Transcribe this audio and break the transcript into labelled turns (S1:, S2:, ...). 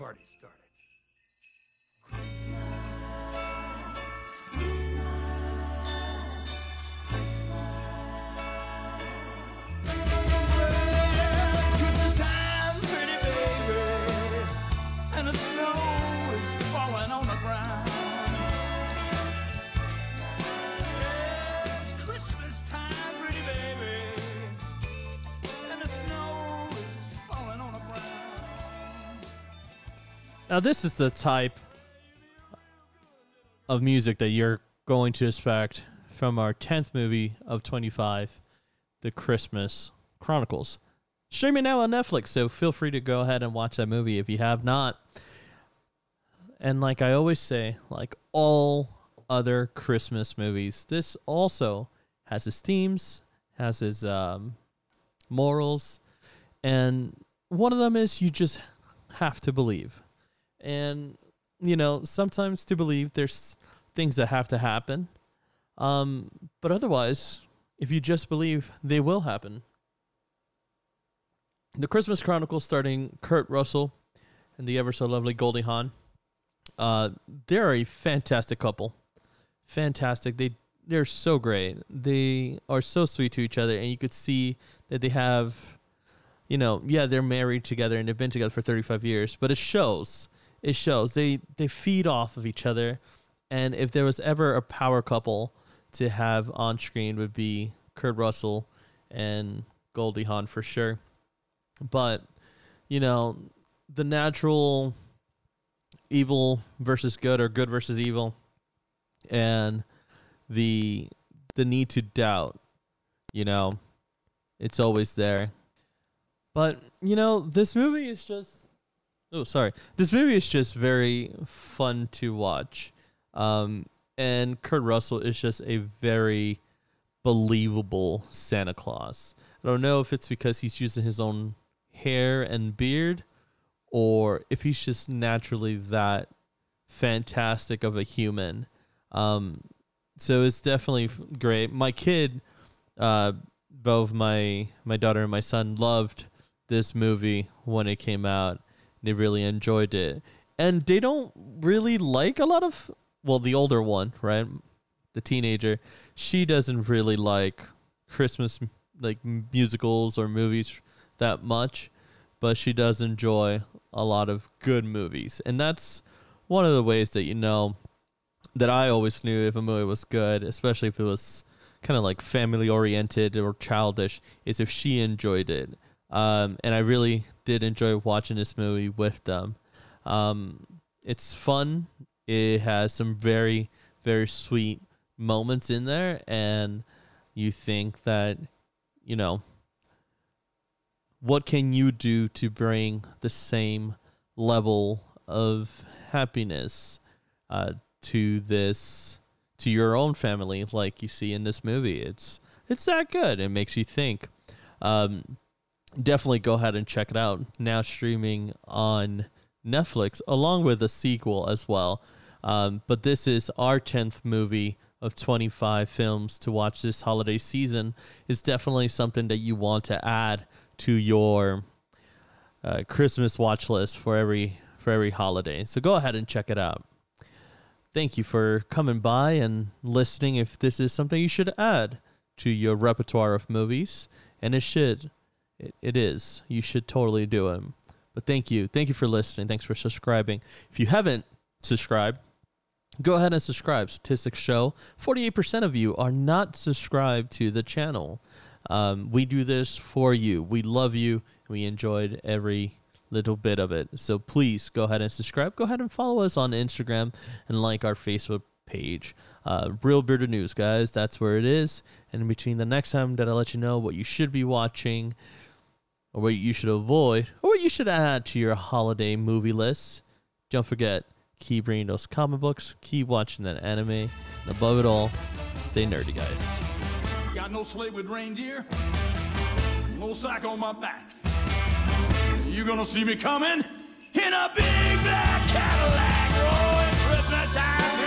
S1: party started.
S2: Now, this is the type of music that you're going to expect from our 10th movie of 25, The Christmas Chronicles. Streaming now on Netflix, so feel free to go ahead and watch that movie if you have not. And like I always say, like all other Christmas movies, this also has its themes, has its um, morals, and one of them is you just have to believe. And you know, sometimes to believe there's things that have to happen. Um, but otherwise, if you just believe, they will happen. The Christmas Chronicles starting Kurt Russell and the ever so lovely Goldie Hawn. Uh, they're a fantastic couple. Fantastic. They they're so great. They are so sweet to each other, and you could see that they have, you know, yeah, they're married together and they've been together for 35 years, but it shows. It shows. They they feed off of each other, and if there was ever a power couple to have on screen, would be Kurt Russell and Goldie Hawn for sure. But you know, the natural evil versus good or good versus evil and the the need to doubt you know it's always there but you know this movie is just oh sorry this movie is just very fun to watch um and kurt russell is just a very believable santa claus i don't know if it's because he's using his own hair and beard or if he's just naturally that fantastic of a human. Um, so it's definitely great. My kid, uh, both my my daughter and my son loved this movie when it came out. They really enjoyed it, and they don't really like a lot of. Well, the older one, right, the teenager, she doesn't really like Christmas like musicals or movies that much but she does enjoy a lot of good movies. And that's one of the ways that you know that I always knew if a movie was good, especially if it was kind of like family oriented or childish, is if she enjoyed it. Um, and I really did enjoy watching this movie with them. Um, it's fun. It has some very, very sweet moments in there. And you think that, you know, what can you do to bring the same level of happiness uh, to this to your own family like you see in this movie it's it's that good it makes you think um, definitely go ahead and check it out now streaming on netflix along with a sequel as well um, but this is our 10th movie of 25 films to watch this holiday season is definitely something that you want to add to your uh, Christmas watch list for every for every holiday. So go ahead and check it out. Thank you for coming by and listening. If this is something you should add to your repertoire of movies, and it should, it, it is. You should totally do it. But thank you, thank you for listening. Thanks for subscribing. If you haven't subscribed, go ahead and subscribe. Statistics show 48% of you are not subscribed to the channel. Um, we do this for you. We love you. We enjoyed every little bit of it. So please go ahead and subscribe. Go ahead and follow us on Instagram and like our Facebook page. Uh, Reel Bearded News, guys. That's where it is. And in between the next time that I let you know what you should be watching, or what you should avoid, or what you should add to your holiday movie list. Don't forget, keep reading those comic books, keep watching that anime, and above it all, stay nerdy, guys.
S3: Got no sleigh with reindeer, no sack on my back. You gonna see me coming in a big black Cadillac, oh, rolling Christmas time.